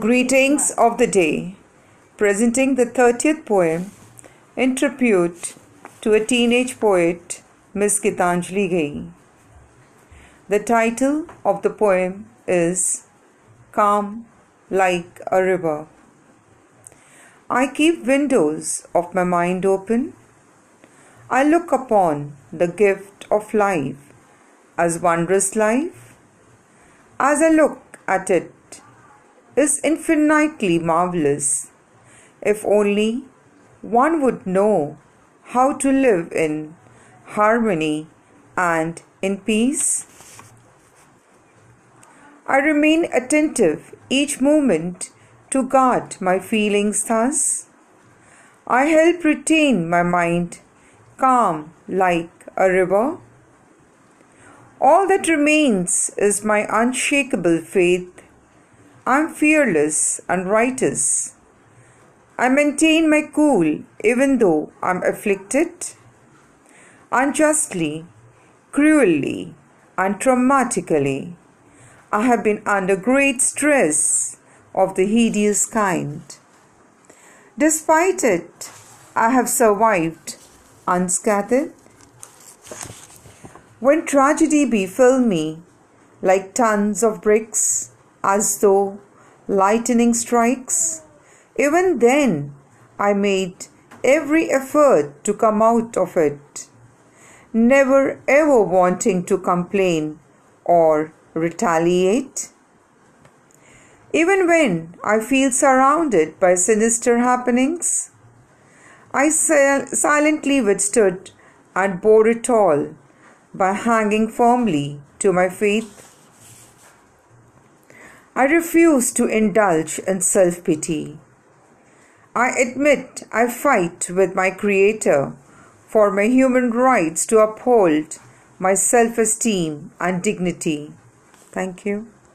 Greetings of the day. Presenting the 30th poem in tribute to a teenage poet, Miss Gitanjali Ghai. The title of the poem is Calm Like a River. I keep windows of my mind open. I look upon the gift of life as wondrous life. As I look at it, is infinitely marvelous. If only one would know how to live in harmony and in peace. I remain attentive each moment to guard my feelings thus. I help retain my mind calm like a river. All that remains is my unshakable faith I'm fearless and righteous. I maintain my cool even though I'm afflicted unjustly, cruelly, and traumatically. I have been under great stress of the hideous kind. Despite it, I have survived unscathed. When tragedy befell me like tons of bricks, as though lightning strikes. Even then, I made every effort to come out of it, never ever wanting to complain or retaliate. Even when I feel surrounded by sinister happenings, I sil- silently withstood and bore it all by hanging firmly to my faith I refuse to indulge in self pity. I admit I fight with my Creator for my human rights to uphold my self esteem and dignity. Thank you.